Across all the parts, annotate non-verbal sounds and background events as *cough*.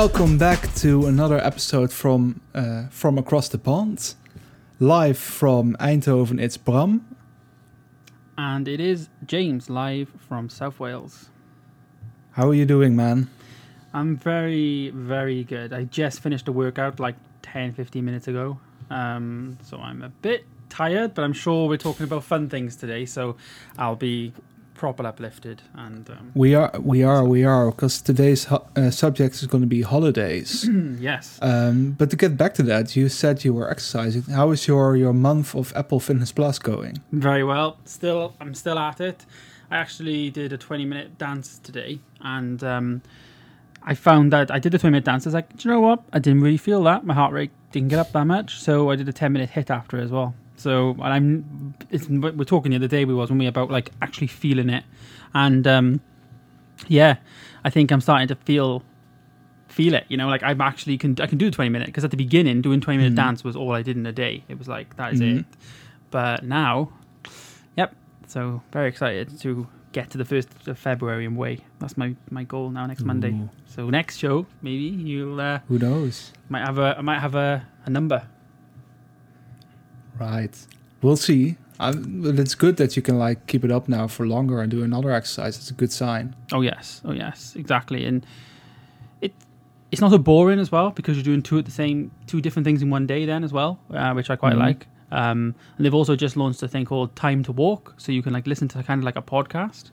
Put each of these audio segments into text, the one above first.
Welcome back to another episode from uh, from across the pond, live from Eindhoven. It's Bram. And it is James live from South Wales. How are you doing, man? I'm very, very good. I just finished a workout like 10, 15 minutes ago. Um, so I'm a bit tired, but I'm sure we're talking about fun things today. So I'll be proper uplifted. And um, We are, we are, we are, because today's ho- uh, subject is going to be holidays. *clears throat* yes. um, but to get back to that, you said you were exercising. How is your your month of Apple Fitness Plus going? Very well. Still, I'm still at it. I actually did a 20 minute dance today, and um, I found that I did the 20 minute dance. I was like, do you know what? I didn't really feel that. My heart rate didn't get up that much, so I did a 10 minute HIIT after as well. So and I'm. It's, we're talking the other day we was when we about like actually feeling it, and um, yeah, I think I'm starting to feel feel it. You know, like I'm actually can I can do the 20 minute because at the beginning doing 20 minute Mhm. dance was all I did in a day. It was like that is Mhm. it. But now, yep. So very excited to get to the first of February and way. That's my my goal now next Monday. So next show maybe you'll uh, who knows? might have a I might have a, a number. Right. We'll see. i but it's good that you can like keep it up now for longer and do another exercise. It's a good sign. Oh yes, oh yes, exactly. And it it's not so boring as well because you're doing two at the same two different things in one day then as well, uh, which I quite Mhm. like. Um, and they've also just launched a thing called Time to Walk, so you can like listen to kind of like a podcast.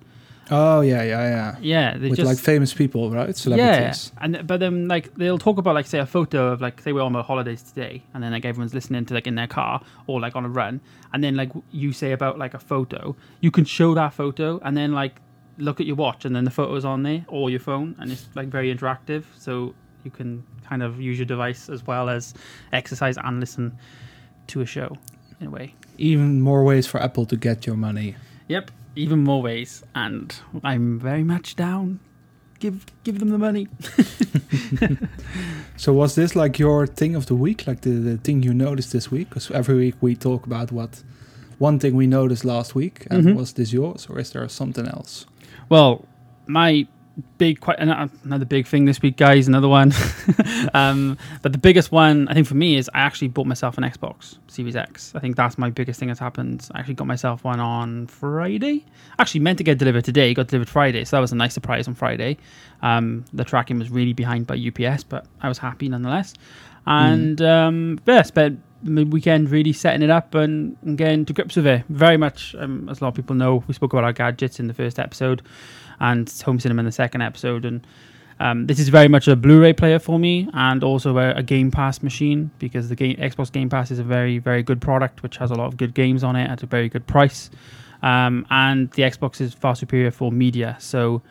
Oh yeah, yeah, yeah. Yeah, they With just like famous people, right? Celebrities. Yeah, and but then like they'll talk about like say a photo of like say we're on the holidays today, and then like everyone's listening to like in their car or like on a run, and then like you say about like a photo, you can show that photo, and then like look at your watch, and then the photo's on there or your phone, and it's like very interactive, so you can kind of use your device as well as exercise and listen to a show in a way. Even more ways for Apple to get your money. Yep, even more ways, and I'm very much down. Give give them the money. *laughs* So was this like your thing of the week, like the, the thing you noticed this week? Because every week we talk about what one thing we noticed last week, and Mhm. was this yours, or is there something else? Well, my big, quite another big thing this week, guys. Another one, *laughs* um, but the biggest one I think for me is I actually bought myself an Xbox Series X. I think that's my biggest thing that's happened. I actually got myself one on Friday. Actually, meant to get delivered today, got delivered Friday, so that was a nice surprise on Friday. Um, the tracking was really behind by UPS, but I was happy nonetheless. And um, yeah, spent the weekend really setting it up and, and getting to grips with it. Very much, um, as a lot of people know, we spoke about our gadgets in the first episode and home cinema in the second episode. And um, this is very much a Blu-ray player for me, and also a, a Game Pass machine because the game, Xbox Game Pass is a very, very good product which has a lot of good games on it at a very good price. Um, and the Xbox is far superior for media, so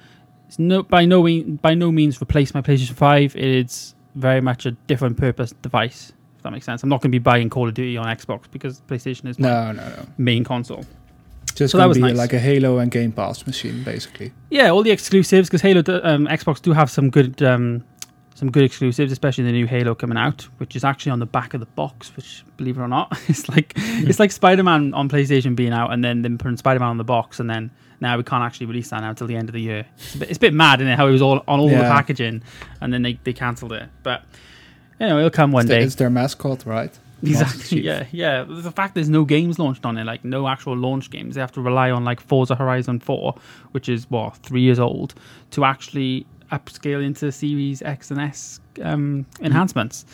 it's no by no by no means replace my PlayStation Five. It's very much a different purpose device. That makes sense. I'm not going to be buying Call of Duty on Xbox because PlayStation is my No, no, no. main console. Just So that was be nice. like a Halo and Game Pass machine, basically. Yeah, all the exclusives because Halo, um, Xbox do have some good, um, some good exclusives, especially the new Halo coming out, which is actually on the back of the box. Which, believe it or not, *laughs* it's like it's like Spider Man on PlayStation being out, and then them putting Spider Man on the box, and then now we can't actually release that now until the end of the year. It's a bit, it's a bit mad, isn't it? How it was all on all the packaging, and then they they cancelled it. But you know, it'll come one It's, day. the- it's their mascot, right? *laughs* Exactly. Yeah, yeah. The fact there's no games launched on it, like no actual launch games, they have to rely on like Forza Horizon 4, which is what three years old, to actually upscale into Series X and S um, enhancements.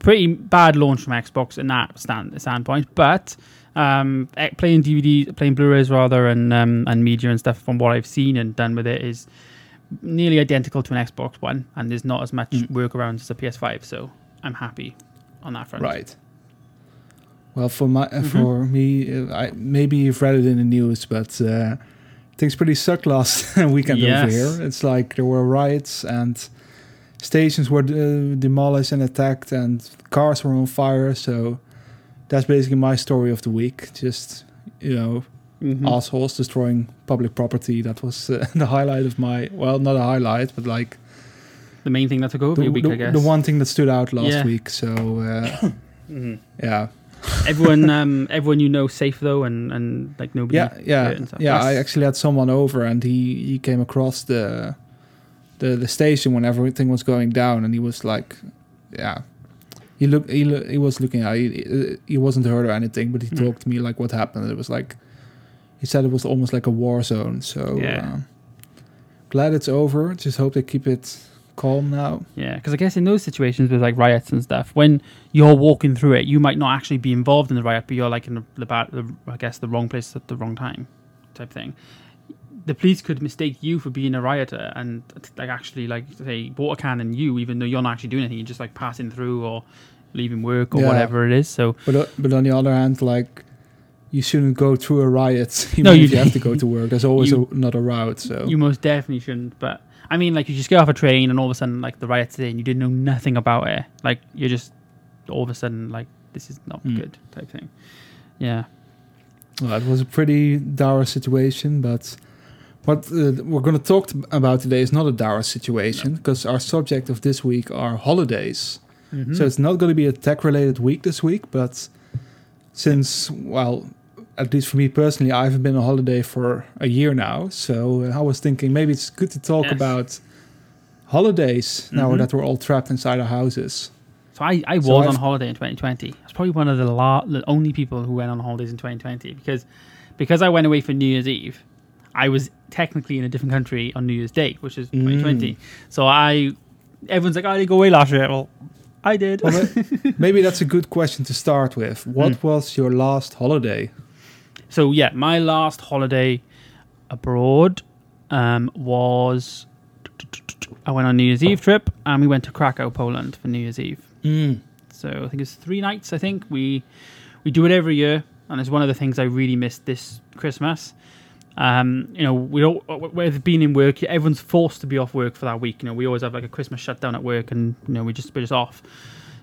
Pretty bad launch from Xbox in that stand, standpoint, but um, eh, playing DVD, playing Blu-rays rather, and um, and media and stuff from what I've seen and done with it is nearly identical to an Xbox One, and there's not as much Mm. workarounds as a PS5. So I'm happy on that front. Right. Well, for my uh, Mhm. for me, uh, I, maybe you've read it in the news, but uh, things pretty sucked last *laughs* weekend Yes. over here. It's like there were riots and stations were uh, demolished and attacked, and cars were on fire. So that's basically my story of the week. Just you know, Mhm. assholes destroying public property. That was uh, *laughs* the highlight of my well, not a highlight, but like the main thing that took over the, your week, the- I guess. the one thing that stood out last Yeah. week. So uh, *coughs* Mhm. yeah. everyone, um, everyone you know, safe though, and and like nobody. Yeah, yeah, hurt and stuff. yeah. I actually had someone over, and he he came across the the the station when everything was going down, and he was like, yeah. He looked. He, lo- he was looking at. He, he wasn't hurt or anything, but he Mm. talked to me like what happened. It was like he said it was almost like a war zone. So Yeah. uh, glad it's over. Just hope they keep it calm now. Yeah, because I guess in those situations with like riots and stuff, when you're walking through it, you might not actually be involved in the riot, but you're like in the, the bad, the, I guess, the wrong place at the wrong time, type thing. The police could mistake you for being a rioter and like actually like say water cannon you, even though you're not actually doing anything. You're just like passing through or leaving work or Yeah. whatever it is. So But uh, but on the other hand, like you shouldn't go through a riot. *laughs* No, you- you have *laughs* to go to work. There's always You- a, another route. So you most definitely shouldn't. But I mean, like you just get off a train and all of a sudden like the riot's there and you didn't know nothing about it. Like you're just all of a sudden like this is not Mm. good type thing. Yeah. well, it was a pretty dour situation. But what uh, we're going to talk t- about today is not a dour situation because our subject of this week are holidays. Mhm. So it's not going to be a tech related week this week, but since, well, at least for me personally, I haven't been on holiday for a year now. So uh, I was thinking maybe it's good to talk Yes. about holidays now Mhm. that we're all trapped inside our houses. So I, I was So on holiday in 2020. I was probably one of the, la- the only people who went on holidays in 2020 because because I went away for New Year's Eve. I was technically in a different country on New Year's Day, which is 2020. So I, everyone's like, "Oh, I didn't go away last year." Well, I did. Well, *laughs* maybe that's a good question to start with. What Hmm. was your last holiday? So yeah, my last holiday abroad um, was I went on New Year's Eve trip and we went to Krakow, Poland for New Year's Eve. So I think it's three nights. I think we we do it every year, and it's one of the things I really missed this Christmas. Um, you know, we don't we've been in work. Everyone's forced to be off work for that week. You know, we always have like a Christmas shutdown at work, and you know we just we're just off.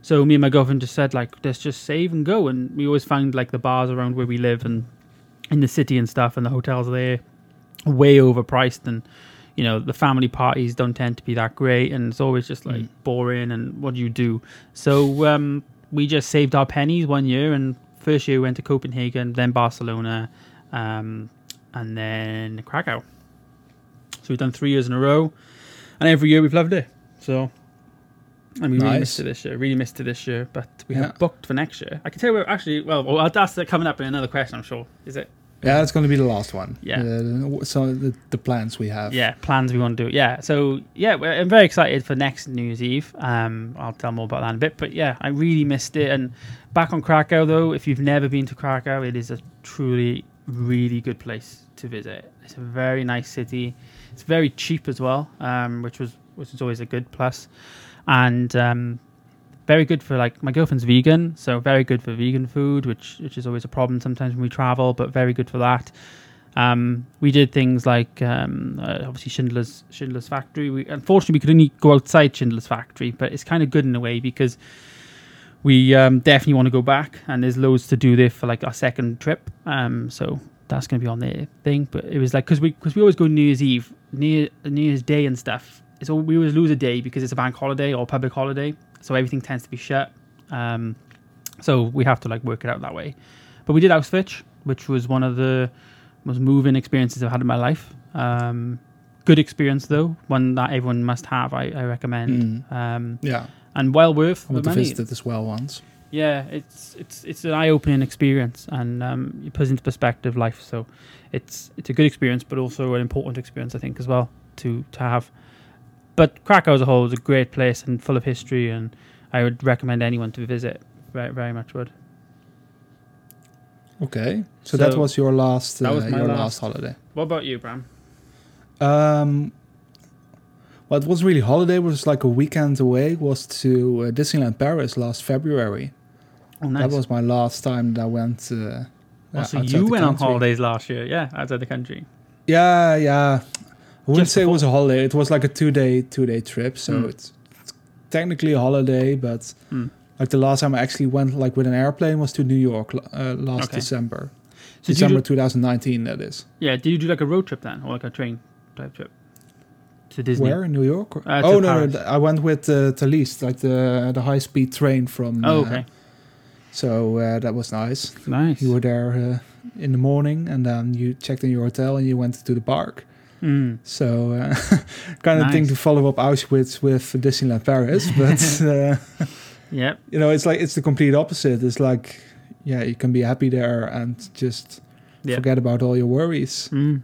So me and my girlfriend just said like let's just save and go, and we always find like the bars around where we live and in the city and stuff, and the hotels there way overpriced and you know the family parties don't tend to be that great and it's always just like Mm. boring and what do you do? So um, we just saved our pennies one year and first year we went to copenhagen then barcelona um, and then krakow. So we've done three years in a row and every year we've loved it. So and we really missed it this year really missed it this year but we Yeah. have booked for next year. I can tell you we're actually well, well that's coming up in another question i'm sure. Is it Yeah, that's going to be the last one. Yeah. Uh, so the, the plans we have. yeah plans we want to do yeah so yeah we're, i'm very excited for next new year's eve um i'll tell more about that in a bit but yeah i really missed it and back on krakow though if you've never been to krakow it is a truly really good place to visit it's a very nice city it's very cheap as well um which was which is always a good plus. plus and um very good for like my girlfriend's vegan so very good for vegan food which which is always a problem sometimes when we travel but very good for that um, we did things like um, uh, obviously Schindler's Schindler's Factory. We, unfortunately, we could only go outside Schindler's Factory, but it's kind of good in a way because we um, definitely want to go back, and there's loads to do there for like our second trip. Um, so that's going to be on the thing. But it was like because we because we always go New Year's Eve, New, New Year's Day and stuff. So we always lose a day because it's a bank holiday or public holiday, so everything tends to be shut. Um, so we have to like work it out that way. But we did Auschwitz, which was one of the most moving experiences I've had in my life. Um, good experience though, one that everyone must have. I, I recommend, Mm. um, Yeah. and well worth I the want to money. visit it as well once. Yeah, it's it's it's an eye-opening experience, and um, it puts into perspective life. So, it's it's a good experience, but also an important experience, I think, as well to to have. But Krakow as a whole is a great place and full of history, and I would recommend anyone to visit. Very very much would. Okay. So, that was your last, uh, was my your last. last holiday. What about you, Bram? Um, well, it was really holiday. Was like a weekend away. Was to uh, Disneyland Paris last February. Oh, nice. That was my last time that I went. Uh, Oh, so you the went on holidays last year, yeah, outside the country. Yeah, yeah. I wouldn't say it was a holiday. It was like a two day two day trip. So Mm. it's, it's technically a holiday, but Mm. like the last time I actually went like with an airplane was to New York uh, last Okay. December. So December do, 2019. That is. yeah, did you do like a road trip then, or like a train type trip to Disney? Where in New York? or- Uh, oh no, no. I went with uh, Thalys, like the the high speed train from. Oh, uh, okay, So uh, that was nice. nice. You were there uh, in the morning, and then you checked in your hotel, and you went to the park. Mm. So uh, *laughs* kind of thing to follow up Auschwitz with Disneyland Paris, *laughs* but uh, Yep. you know, it's like it's the complete opposite. It's like, yeah, you can be happy there and just Yeah. forget about all your worries. Mm.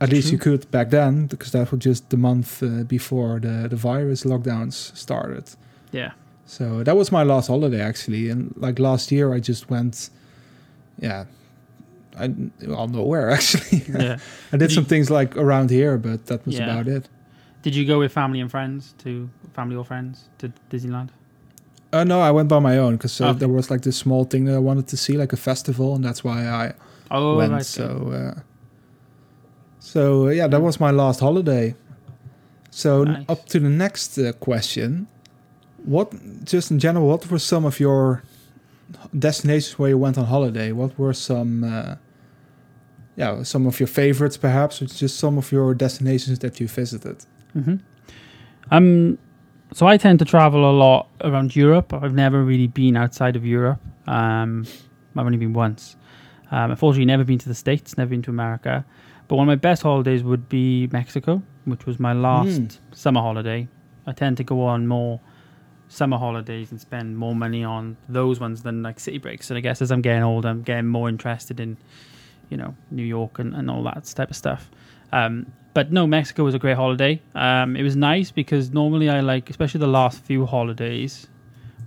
At least you could back then, because that was just the month uh, before the the virus lockdowns started. Yeah. So that was my last holiday actually, and like last year I just went, yeah, I well nowhere *laughs* actually. Yeah. I did Did some you- things like around here, but that was Yeah. about it. Did you go with family and friends to family or friends to Disneyland? Uh, no, I went by my own because uh, Okay. there was like this small thing that I wanted to see, like a festival, and that's why I Oh, went. right. So, uh, so uh, yeah, that was my last holiday. So n- Nice. up to the next uh, question, what just in general, what were some of your destinations where you went on holiday? What were some, uh, yeah, some of your favorites, perhaps, or just some of your destinations that you visited? hmm Um, so I tend to travel a lot around Europe. I've never really been outside of Europe. Um, I've only been once. Um, unfortunately, never been to the States, never been to America. But one of my best holidays would be Mexico, which was my last Mm. summer holiday. I tend to go on more summer holidays and spend more money on those ones than like city breaks. And I guess as I'm getting older, I'm getting more interested in, you know, New York and, and all that type of stuff. Um, but no, Mexico was a great holiday. Um, it was nice because normally I like, especially the last few holidays,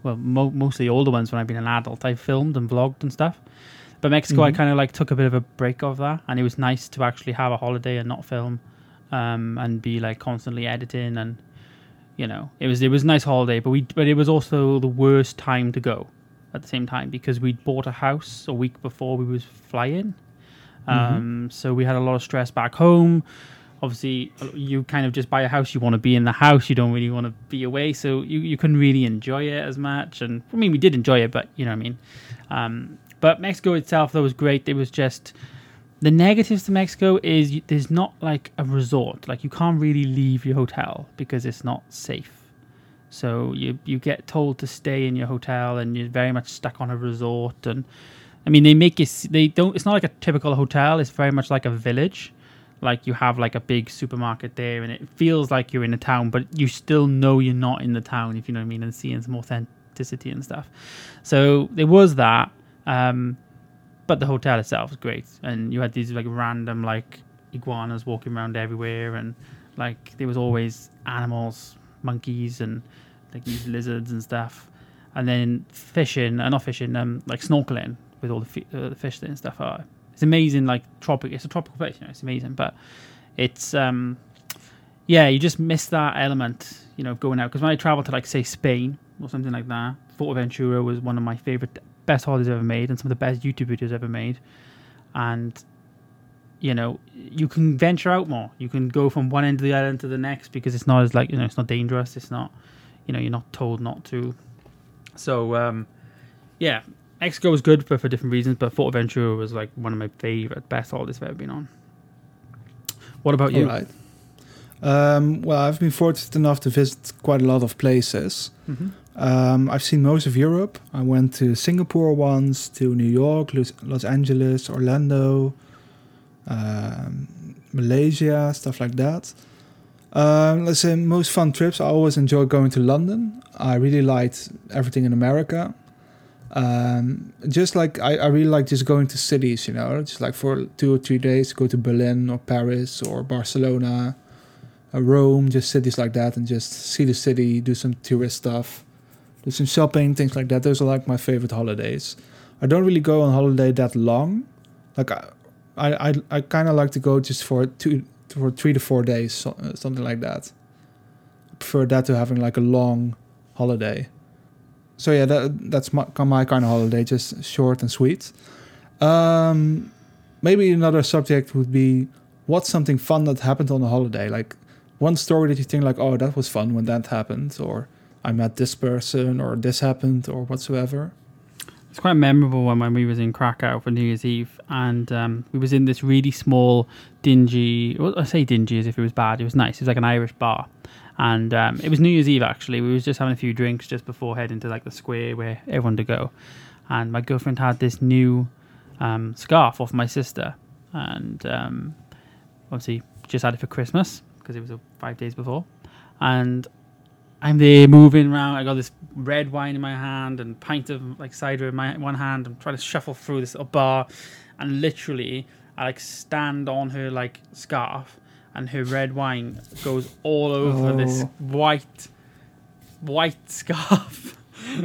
well, mo- mostly older ones when I've been an adult, I filmed and vlogged and stuff. But Mexico, I Mhm. kind of like took a bit of a break of that, and it was nice to actually have a holiday and not film, um, and be like constantly editing and, you know, it was it was a nice holiday. But we but it was also the worst time to go, at the same time because we bought a house a week before we was flying, um, so we had a lot of stress back home. Obviously, you kind of just buy a house, you want to be in the house, you don't really want to be away, so you, you couldn't really enjoy it as much. And I mean, we did enjoy it, but you know what I mean. Um, but Mexico itself, though, was great. It was just the negatives to Mexico is you, there's not like a resort, like you can't really leave your hotel because it's not safe. So you you get told to stay in your hotel, and you're very much stuck on a resort. And I mean, they make it. They don't. It's not like a typical hotel. It's very much like a village. Like you have like a big supermarket there, and it feels like you're in a town, but you still know you're not in the town, if you know what I mean, and seeing some authenticity and stuff. So there was that. Um, but the hotel itself was great, and you had these like random like iguanas walking around everywhere, and like there was always animals, monkeys, and like these lizards and stuff. And then fishing, uh, not fishing, um, like snorkeling with all the, uh, the fish and stuff. Oh, it's amazing. Like tropic, it's a tropical place, you know. It's amazing, but it's um, yeah, you just miss that element, you know, going out. Because when I travel to like say Spain or something like that, Fuerteventura was one of my favorite, best holidays ever made, and some of the best YouTube videos ever made. And you know, you can venture out more. You can go from one end of the island to the next because it's not as like you know, it's not dangerous. It's not, you know, you're not told not to. So um, yeah, Mexico was good, but for different reasons. But Fuerteventura was like one of my favorite, best holidays I've ever been on. What about you? All right. Um, well, I've been fortunate enough to visit quite a lot of places. Mhm. Um, I've seen most of Europe. I went to Singapore once, to New York, Los, Los Angeles, Orlando, um, Malaysia, stuff like that. Um, let's say most fun trips. I always enjoy going to London. I really liked everything in America. Um, just like I, I really like just going to cities, you know, just like for two or three days, go to Berlin or Paris or Barcelona, uh, Rome, just cities like that, and just see the city, do some tourist stuff, do some shopping, things like that. Those are like my favorite holidays. I don't really go on holiday that long. Like I, I, I, I kind of like to go just for two, for three to four days, so, something like that. I prefer that to having like a long holiday. So yeah, that that's my my kind of holiday, just short and sweet. Um, maybe another subject would be what's something fun that happened on a holiday, like one story that you think like, oh, that was fun when that happened, or I met this person, or this happened, or whatsoever. It's quite a memorable one when we was in Krakow for New Year's Eve, and um, we was in this really small, dingy. Well, I say dingy as if it was bad. It was nice. It was like an Irish bar, and um, it was New Year's Eve actually. We was just having a few drinks just before heading to like the square where everyone to go, and my girlfriend had this new um, scarf off my sister, and um, obviously just had it for Christmas because it was uh, five days before, and I'm there moving around. I got this red wine in my hand and pint of like cider in my one hand. I'm trying to shuffle through this little bar, and literally I like stand on her like scarf, and her red wine goes all over this Oh. white white *laughs* scarf.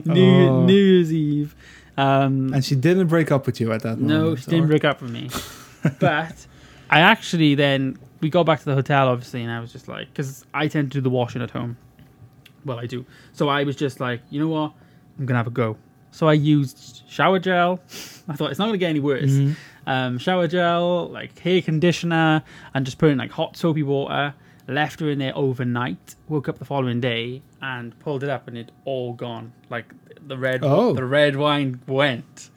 New Oh. New Year's Eve. Um, And she didn't break up with you at that moment. no, she didn't break up with me. *laughs* but I actually then we got back to the hotel obviously, and I was just like, because I tend to do the washing at home. Well, I do. So I was just like, you know what, I'm gonna have a go. So I used shower gel. I thought it's not gonna get any worse. Mhm. Um, shower gel, like hair conditioner, and just put in like hot soapy water. Left her in there overnight. Woke up the following day and pulled it up, and it all gone. Like the red, Oh. the red wine went,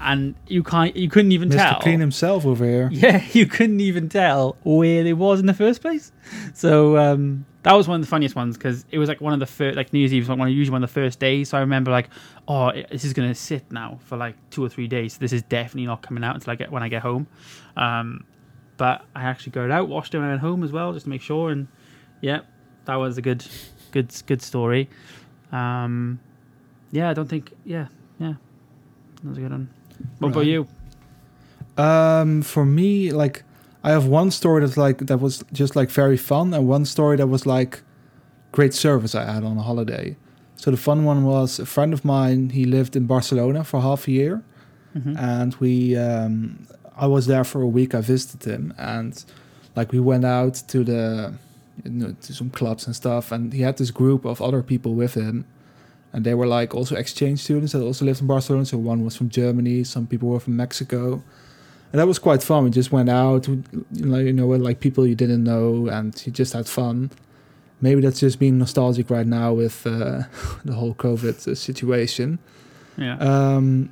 and you can't, you couldn't even Mr. tell. Clean himself over here. *laughs* Yeah, you couldn't even tell where it was in the first place. So um, that was one of the funniest ones because it was like one of the first, like New Year's Eve was like one of, usually one of the first days. So I remember like, oh, it- this is gonna sit now for like two or three days. So this is definitely not coming out until I get when I get home. Um, but I actually got it out, washed it when I went home as well, just to make sure. And yeah, that was a good, good, good story. Um, yeah, I don't think. Yeah, yeah, that was a good one. What about you? Um, for me, like I have one story that's like that was just like very fun, and one story that was like great service I had on a holiday. So the fun one was a friend of mine. He lived in Barcelona for half a year, Mhm. and we um, I was there for a week. I visited him, and like we went out to the you know, to some clubs and stuff. And he had this group of other people with him, and they were like also exchange students that also lived in Barcelona. So one was from Germany, some people were from Mexico, and that was quite fun. We just went out, you know, you know, with like people you didn't know, and you just had fun. Maybe that's just being nostalgic right now with uh, *laughs* the whole COVID situation. Yeah. Um,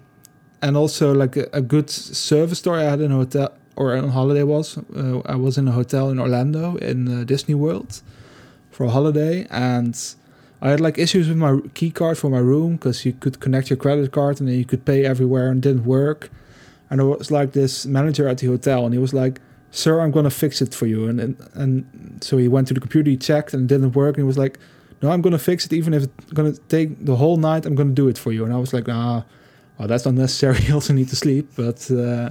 and also like a, a good service story I had in a hotel or on holiday was uh, I was in a hotel in Orlando in uh, Disney World for a holiday and I had like issues with my key card for my room because you could connect your credit card and then you could pay everywhere and didn't work. And there was like this manager at the hotel and he was like, "Sir, I'm gonna fix it for you." And and, and so he went to the computer, he checked and it didn't work, and he was like, "No, I'm gonna fix it even if it's gonna take the whole night. I'm gonna do it for you." And I was like, "Ah." well, that's not necessary. *laughs* You also need to sleep, but uh,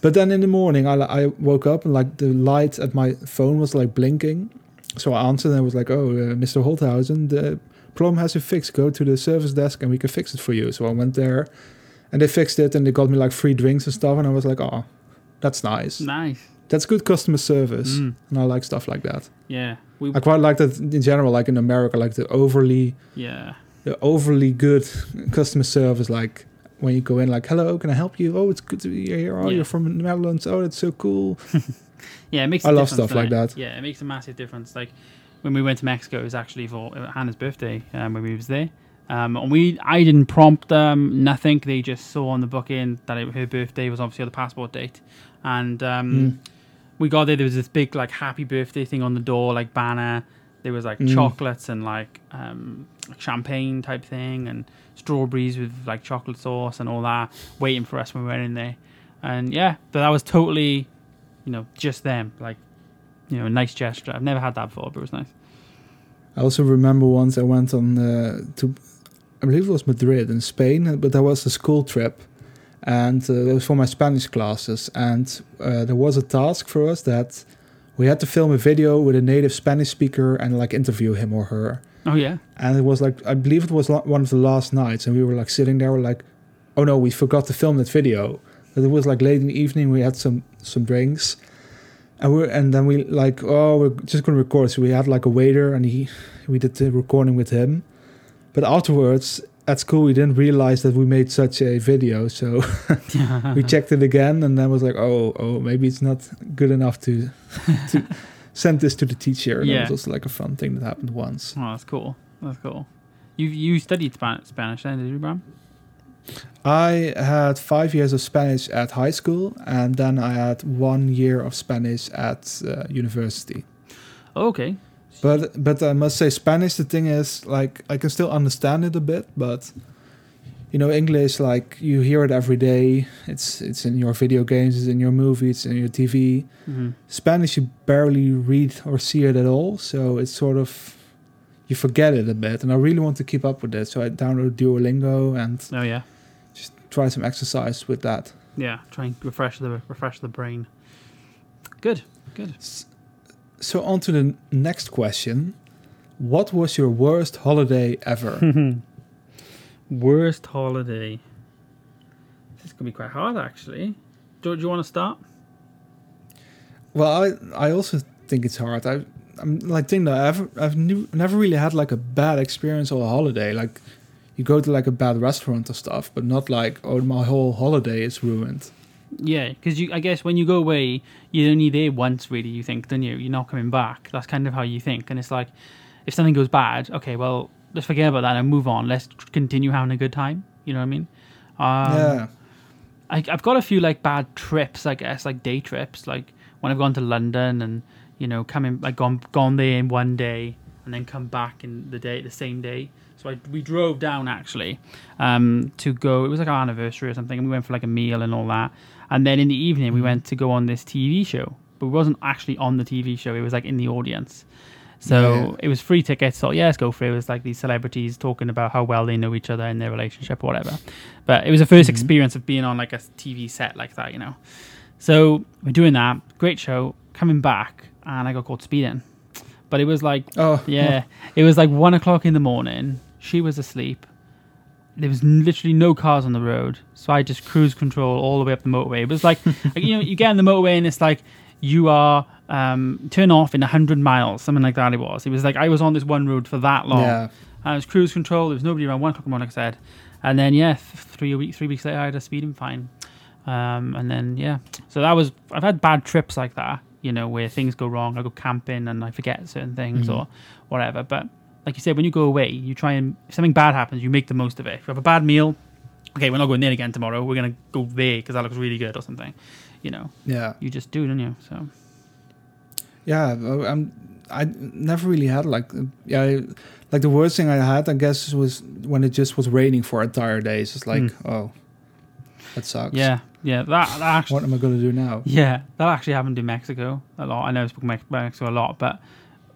but then in the morning, I I woke up and like the light at my phone was like blinking, so I answered and I was like, "Oh, uh, Mr. Holthausen, the problem has been fix. Go to the service desk and we can fix it for you." So I went there, and they fixed it and they got me like free drinks and stuff, and I was like, "Oh, that's nice. Nice. That's good customer service." Mm, And I like stuff like that. yeah. We. I quite like that in general, like in America, like the overly Yeah. the overly good customer service like when you go in like hello can i help you oh it's good to be here oh Yeah. you're from the netherlands oh that's so cool *laughs* Yeah. It makes. I a love stuff like it? that. Yeah, it makes a massive difference. Like when we went to Mexico, it was actually for uh, Hannah's birthday um, when we was there. Um, and we, I didn't prompt them, nothing. They just saw on the booking that it, her birthday was obviously on the passport date, and um, Mm. we got there. There was this big like happy birthday thing on the door, like banner. There was like Mm. chocolates and like um, champagne type thing, and strawberries with like chocolate sauce and all that, waiting for us when we went in there. And yeah, but that was totally, you know, just them. Like, you know, a nice gesture. I've never had that before, but it was nice. i also remember once i went on uh, to i believe it was madrid in spain but that was a school trip and uh, it was for my spanish classes and uh, there was a task for us that we had to film a video with a native spanish speaker and like interview him or her Oh yeah, and it was like I believe it was one of the last nights, and we were like sitting there, we're like, "Oh no, we forgot to film that video." But it was like late in the evening. We had some some drinks, and we and then we like, "Oh, we're just gonna record." So we had like a waiter, and he we did the recording with him. But afterwards at school, we didn't realize that we made such a video, so *laughs* we *laughs* checked it again, and then was like, "Oh, oh, maybe it's not good enough to to *laughs* send this to the teacher." And Yeah. That was also like a fun thing that happened once. Oh, that's cool. That's cool. You you studied Spanish then, did you, Bram? I had five years of Spanish at high school, and then I had one year of Spanish at uh, university. Okay. But but I must say, Spanish. The thing is, like, I can still understand it a bit, but you know, English like you hear it every day. It's it's in your video games, it's in your movies, it's in your TV. hmm Spanish you barely read or see it at all, so it's sort of you forget it a bit. And I really want to keep up with it, so I download Duolingo and Oh yeah, just try some exercise with that. yeah. Try and refresh the refresh the brain. Good, good. S- So on to the next question. What was your worst holiday ever? *laughs* Worst holiday. This is gonna be quite hard, actually. Do, do you want to start? well, I I also think it's hard. I I'm like think that I've I've new, never really had like a bad experience on a holiday. Like you go to like a bad restaurant or stuff, but not like oh my whole holiday is ruined. Yeah, because you, I guess when you go away, you're only there once, really. You think, don't you? You're not coming back. That's kind of how you think, and it's like, if something goes bad, okay, well, let's forget about that and move on. Let's continue having a good time. You know what I mean? Um, yeah. I, I've got a few like bad trips, I guess, like day trips. Like when I've gone to London and you know coming, like gone gone there in one day and then come back in the day the same day. So I, we drove down actually um, to go. It was like our anniversary or something, and we went for like a meal and all that. And then in the evening, we went to go on this TV show, but we wasn't actually on the TV show. It was like in the audience. So Yeah. it was free tickets. So yeah, let's go for it. It was like these celebrities talking about how well they know each other in their relationship or whatever. But it was the 1st Mhm. experience of being on like a TV set like that, you know. So we're doing that. Great show. Coming back, and I got caught speeding. But it was like, Oh yeah, it was like one o'clock in the morning. She was asleep. There was literally no cars on the road, so I just cruise control all the way up the motorway. It was like, *laughs* you know, you get on the motorway and it's like you are um, turn off in hundred miles, something like that. It was. It was like I was on this one road for that long. Yeah. I was cruise control. There was nobody around. One o'clock in the morning, like I said, and then yeah, th- three week, three weeks later, I had a speeding fine. Um, and then yeah, so that was. I've had bad trips like that, you know, where things go wrong. I go camping and I forget certain things Mhm. or whatever. But like you said, when you go away, you try and if something bad happens, you make the most of it. If you have a bad meal, okay, we're not going there again tomorrow. We're gonna go there because that looks really good or something. You know, Yeah. you just do, don't you? So Yeah, I'm. I never really had like yeah, I- like the worst thing I had, I guess, was when it just was raining for entire days. It's like, hmm. oh, that sucks. yeah, yeah, that, that *laughs* actually. What am I gonna do now? Yeah, that actually happened in Mexico a lot. I know spoken about Mexico a lot, but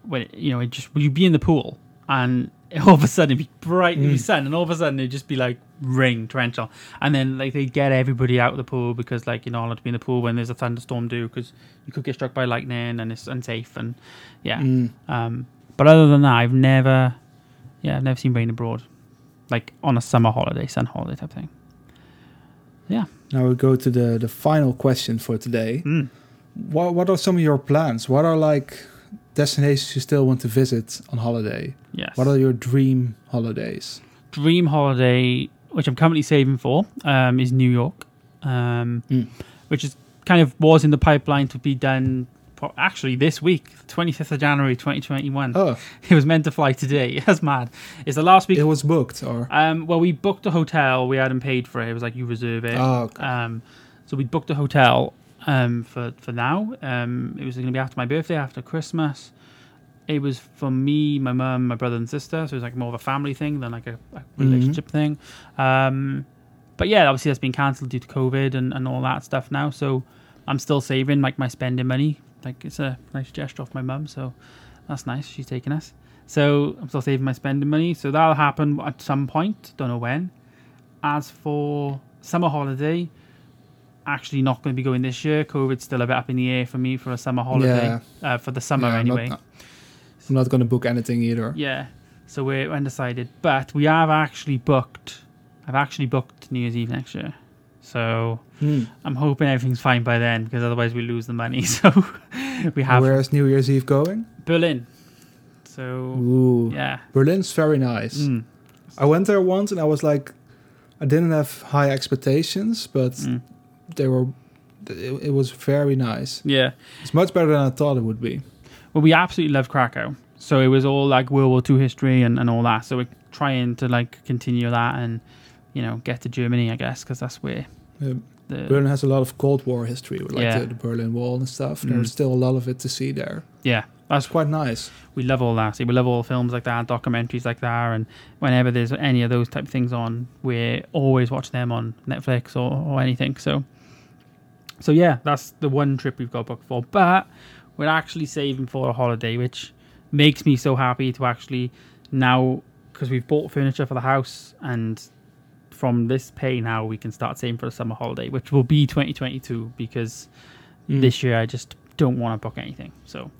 when you know, it just when you'd be in the pool and *laughs* all of a sudden it'd be bright the Mm. sun, and all of a sudden it'd just be like rain, torrential, and then like they get everybody out of the pool because like you're not allowed to be in the pool when there's a thunderstorm due because you could get struck by lightning and it's unsafe and yeah. Mm. Um, but other than that, I've never, yeah, I've never seen rain abroad, like on a summer holiday, sun holiday type thing. Yeah. Now we go to the the final question for today. Mm. What what are some of your plans? What are like destinations you still want to visit on holiday? Yes. What are your dream holidays? dream holiday, which I'm currently saving for, um, is New York, um, Mm. which is kind of was in the pipeline to be done. pro- Actually, this week, 25th of January, 2021. Oh, *laughs* It was meant to fly today. *laughs* That's mad. It's the last week. it was booked or Um, well, we booked a hotel. We hadn't paid for it. It was like you reserve it. oh, okay. Um, so we booked a hotel um, for for now. Um, it was going to be after my birthday, after Christmas. It was for me, my mum, my brother, and sister. So it was like more of a family thing than like a, a relationship thing. Um, but yeah, obviously that's been cancelled due to COVID and, and all that stuff now. So I'm still saving like my spending money. Like it's a nice gesture off my mum. So that's nice. She's taking us. So I'm still saving my spending money. So that'll happen at some point. Don't know when. As for summer holiday, actually not going to be going this year. COVID's still a bit up in the air for me for a summer holiday. Uh, for the summer Yeah, I'm not- anyway. I'm not gonna book anything either. Yeah. So we're undecided. But we have actually booked I've actually booked New Year's Eve next year. So Hmm. I'm hoping everything's fine by then because otherwise we lose the money. *laughs* So we have Where's New Year's Eve going? Berlin. So Ooh, yeah. Berlin's very nice. Mm, I went there once and I was like, I didn't have high expectations, but mm. They were. It, it was very nice. Yeah. It's much better than I thought it would be. Well, we absolutely love Krakow. So it was all like World War II history and, and all that. So we're trying to like continue that and, you know, get to Germany, I guess, because that's where Uh, the. Berlin has a lot of Cold War history, with like Yeah. the, the Berlin Wall and stuff. Mm. There's still a lot of it to see there. Yeah, That's It's quite nice. we love all that. See, we love all films like that, documentaries like that, and whenever there's any of those type of things on, we're always watching them on Netflix or, or anything. So, so yeah, that's the one trip we've got booked for. But we're actually saving for a holiday, which makes me so happy to actually now because we've bought furniture for the house and. From this pay now, we can start saving for a summer holiday, which will be 2022 because Mm. this year I just don't want to book anything. So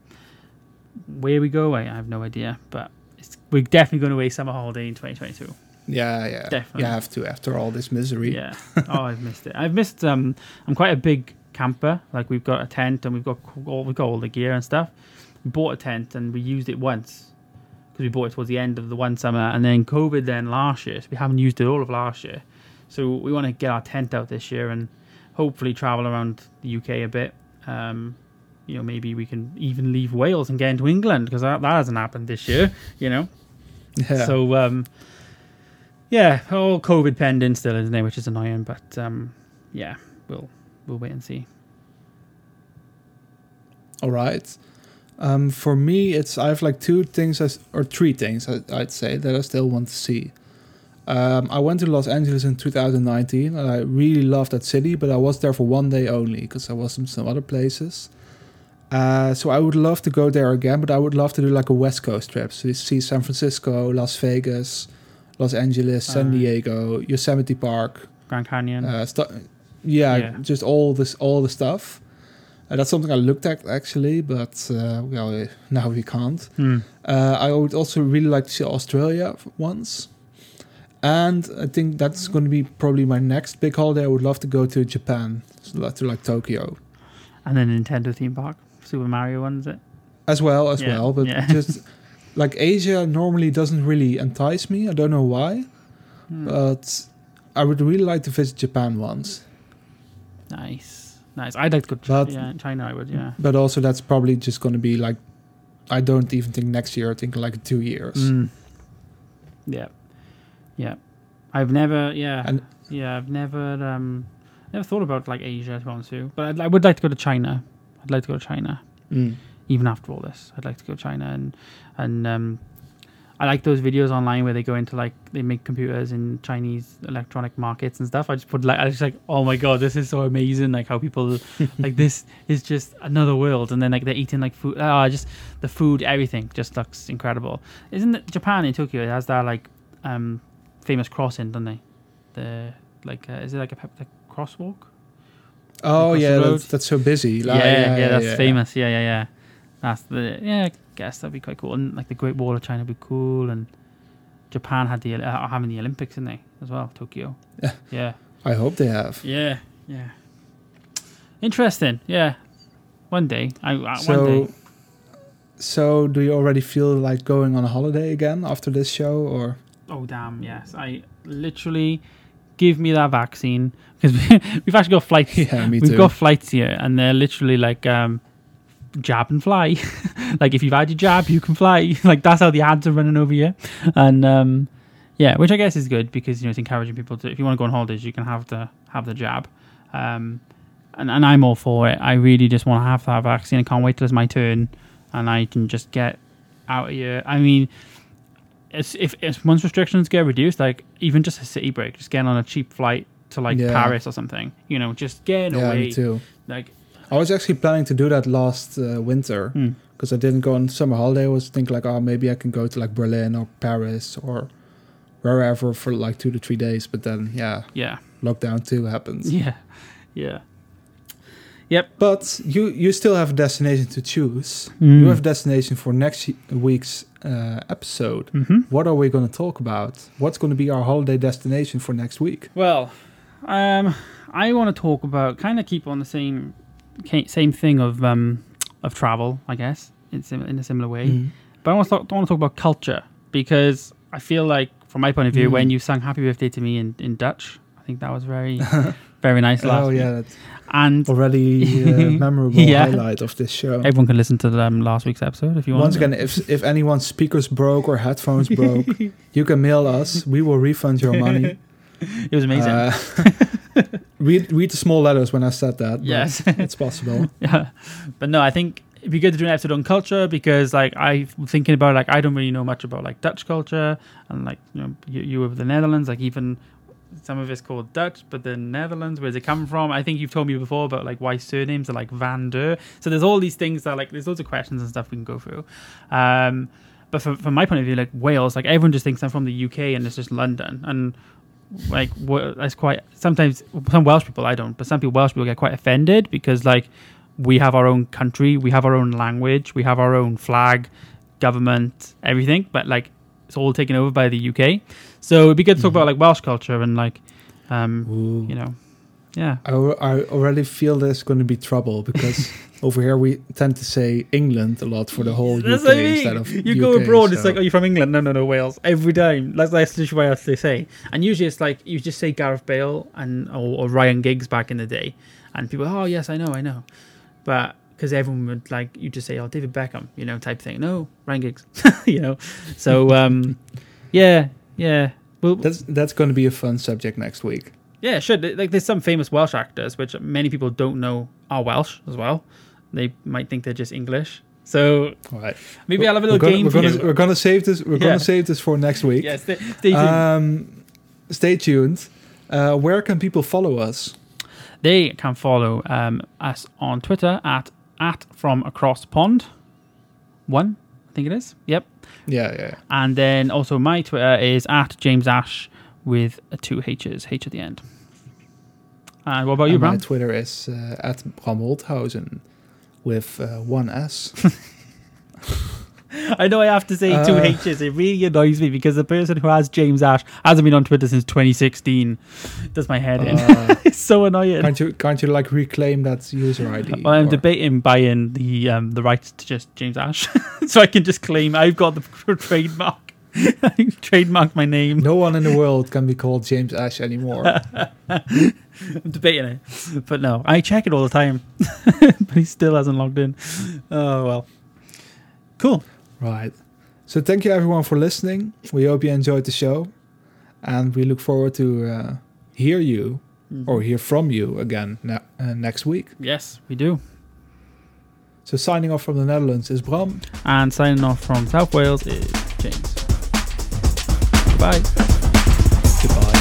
where we go, I, I have no idea, but it's, we're definitely going away summer holiday in 2022. Yeah, yeah. Definitely. You have to after all this misery. Yeah. oh, I've missed it. I've missed. Um, I'm quite a big camper. Like we've got a tent and we've got all we've got all the gear and stuff. We bought a tent and we used it once because we bought it towards the end of the one summer, and then COVID then last year, so we haven't used it all of last year. So we want to get our tent out this year and hopefully travel around the UK a bit. Um, you know, maybe we can even leave Wales and get into England because that, that hasn't happened this year. You know, Yeah. so um, yeah, all COVID pending still, isn't it? Which is annoying, but um, yeah, we'll we'll wait and see. All right. Um, for me, it's I have like two things or three things I, I'd say that I still want to see. Um, I went to Los Angeles in 2019, and I really loved that city, but I was there for one day only because I was in some other places. Uh, so I would love to go there again, but I would love to do like a West Coast trip, so you see San Francisco, Las Vegas, Los Angeles, San Uh, Diego, Yosemite Park, Grand Canyon. uh, stu- yeah, Yeah. just all this, all the stuff. Uh, that's something I looked at actually, but uh, well, now we can't. Hmm. Uh, I would also really like to see Australia once, and I think that's going to be probably my next big holiday. I would love to go to Japan, so to like Tokyo, And then Nintendo theme park, Super Mario one, is it? as well as Yeah, well. But yeah. just *laughs* like Asia normally doesn't really entice me. I don't know why, Hmm. but I would really like to visit Japan once. nice, nice. I'd like to go to But- yeah, China. I would, yeah. But also, that's probably just going to be like, I don't even think next year. I think like two years. Mm. Yeah, yeah. I've never, yeah, And- yeah. I've never, um, never thought about like Asia to be honest with you. But I'd, I would like to go to China. I'd like to go to China. Mm. Even after all this. I'd like to go to China and and um, I like those videos online where they go into like they make computers in Chinese electronic markets and stuff. I just put like I was like, oh my god, this is so amazing! Like how people *laughs* like this is just another world, and then like they're eating like food. Oh, just the food, everything just looks incredible. Isn't it Japan in Tokyo? It has that like um, famous crossing, don't they? The like uh, is it like a pep- like crosswalk? Oh yeah, that's, that's so busy. Like, yeah, yeah, that's yeah. famous. Yeah, yeah, yeah. That's the yeah. I guess that'd be quite cool. And like the Great Wall of China would be cool. And Japan had the uh, having the Olympics, didn't they as well? Tokyo. Yeah. yeah, I hope they have. yeah, yeah. Interesting. Yeah. One day, I uh, one day. so do you already feel like going on a holiday again after this show, or Oh damn! Yes, I literally give me that vaccine because *laughs* we've actually got flights. yeah, me We've too. got flights here, and they're literally like um, jab and fly. *laughs* like if you've had your jab, you can fly. *laughs* like that's how the ads are running over here, and um, yeah, which I guess is good because you know it's encouraging people to if you want to go on holidays, you can have the have the jab. Um, and, and I'm all for it. I really just want to have that vaccine. I can't wait till it's my turn, and I can just get out of here. I mean, it's, if, if once restrictions get reduced, like even just a city break, just getting on a cheap flight to like Yeah. Paris or something, you know, just getting yeah, away. Like, I was actually planning to do that last uh, winter hmm. because I didn't go on summer holiday. I was thinking like, oh, maybe I can go to like Berlin or Paris or wherever for like two to three days. But then, yeah, yeah, lockdown two happens. *laughs* yeah, yeah. Yep. But you you still have a destination to choose. Mm. You have a destination for next week's uh, episode. hmm What are we going to talk about? What's going to be our holiday destination for next week? Well, um, I want to talk about kind of keep on the same same thing of um of travel, I guess, in sim- in a similar way. Mm. But I want to talk, I want to talk about culture because I feel like, from my point of view, Mm. when you sang "Happy Birthday" to me in, in Dutch, I think that was very *laughs* very nice. Last oh week. yeah, that's and already *laughs* uh, memorable Yeah. highlight of this show. everyone can listen to them last week's episode if you want. Once again, if if anyone's speakers broke or headphones broke, *laughs* you can mail us. We will refund your money. it was amazing. Uh, read read the small letters when I said that. yes. *laughs* it's possible. *laughs* yeah, but no, I think it'd be good to do an episode on culture because like I'm thinking about like I don't really know much about like Dutch culture and like you know you, you of the Netherlands like even some of it's called Dutch but the Netherlands where's it come from I think you've told me before about like why surnames are like Van der so there's all these things that like there's loads of questions and stuff we can go through um but from, from my point of view like Wales like everyone just thinks I'm from the UK and it's just London and like that's quite sometimes some Welsh people I don't but some people Welsh people get quite offended because like we have our own country, we have our own language, we have our own flag, government, everything, but like it's all taken over by the UK. So it'd be good to talk Mhm. about like Welsh culture and like, um, you know, yeah, I, I already feel there's going to be trouble because *laughs* over here we tend to say England a lot for the whole That's UK I mean. instead of you go UK, abroad, it's like, are you from England? No, no, no, Wales. Every time. That's, that's literally what they say. And usually it's like you just say Gareth Bale and or, or Ryan Giggs back in the day, and people, oh yes, I know, I know, but because everyone would like you just say, oh David Beckham, you know, type thing. No, Ryan Giggs, *laughs* you know. So um, yeah, yeah. Well, that's that's going to be a fun subject next week. Yeah, sure. Like, there's some famous Welsh actors which many people don't know are Welsh as well. They might think they're just English. So right. maybe I'll have a little gonna, game we're gonna. We're gonna save this. We're Yeah. gonna save this for next week. Yeah, stay, stay tuned. Um, stay tuned. Uh, where can people follow us? They can follow um, us on Twitter at at from across pond one, I think it is. Yep. Yeah, yeah. yeah. And then also my Twitter is at James Ash with two H's, H at the end. And what about you, And my Twitter is uh, at Bram Holthausen with uh, one S. *laughs* I know I have to say two Uh, H's. It really annoys me because the person who has James Ash hasn't been on Twitter since 2016. Does my head in. Uh, *laughs* it's so annoying. can't you can't you like reclaim that user ID? *laughs* Well, I'm or- debating buying the um, the rights to just James Ash, so I can just claim I've got the trademark. *laughs* I trademarked my name. No one in the world can be called James Ash anymore. *laughs* I'm debating it, but no, I check it all the time, *laughs* but he still hasn't logged in. Oh well, cool. right. So thank you everyone for listening. We hope you enjoyed the show, and we look forward to uh, hear you or hear from you again ne- uh, next week. yes, we do. So signing off from the Netherlands is Bram. And signing off from South Wales is James. Goodbye. Goodbye.